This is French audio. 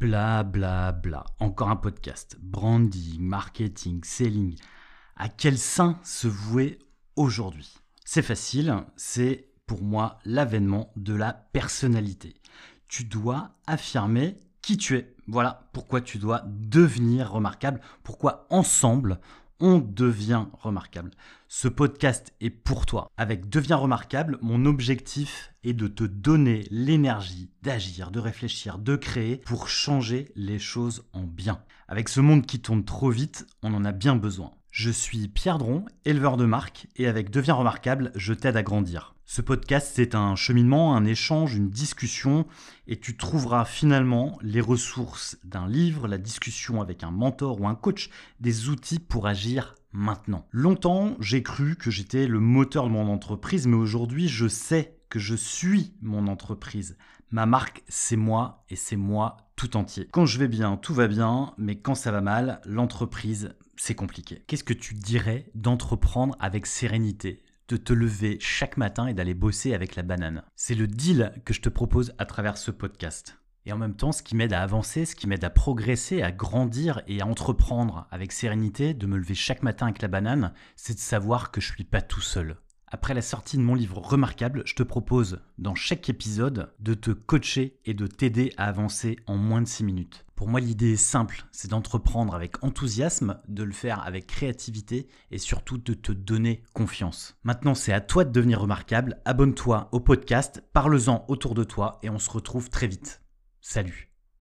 Bla bla bla. Encore un podcast. Branding, marketing, selling. À quel sein se vouer aujourd'hui? C'est facile, c'est pour moi l'avènement de la personnalité. Tu dois affirmer qui tu es. Voilà pourquoi tu dois devenir remarquable, pourquoi ensemble on devient remarquable. Ce podcast est pour toi. Avec Deviens remarquable, mon objectif est de te donner l'énergie d'agir, de réfléchir, de créer pour changer les choses en bien. Avec ce monde qui tourne trop vite, on en a bien besoin. Je suis Pierre Dron, éleveur de marque, et avec Deviens remarquable, je t'aide à grandir. Ce podcast, c'est un cheminement, un échange, une discussion, et tu trouveras finalement les ressources d'un livre, la discussion avec un mentor ou un coach, des outils pour agir maintenant. Longtemps, j'ai cru que j'étais le moteur de mon entreprise, mais aujourd'hui, je sais que je suis mon entreprise. Ma marque, c'est moi, et c'est moi entier. Quand je vais bien, tout va bien, mais quand ça va mal, l'entreprise, c'est compliqué. Qu'est-ce que tu dirais d'entreprendre avec sérénité de te lever chaque matin et d'aller bosser avec la banane? C'est le deal que je te propose à travers ce podcast. Et en même temps, ce qui m'aide à avancer, ce qui m'aide à progresser, à grandir et à entreprendre avec sérénité, de me lever chaque matin avec la banane, c'est de savoir que je suis pas tout seul. Après la sortie de mon livre remarquable, je te propose dans chaque épisode de te coacher et de t'aider à avancer en moins de 6 minutes. Pour moi, l'idée est simple, c'est d'entreprendre avec enthousiasme, de le faire avec créativité et surtout de te donner confiance. Maintenant, c'est à toi de devenir remarquable. Abonne-toi au podcast, parle-en autour de toi et on se retrouve très vite. Salut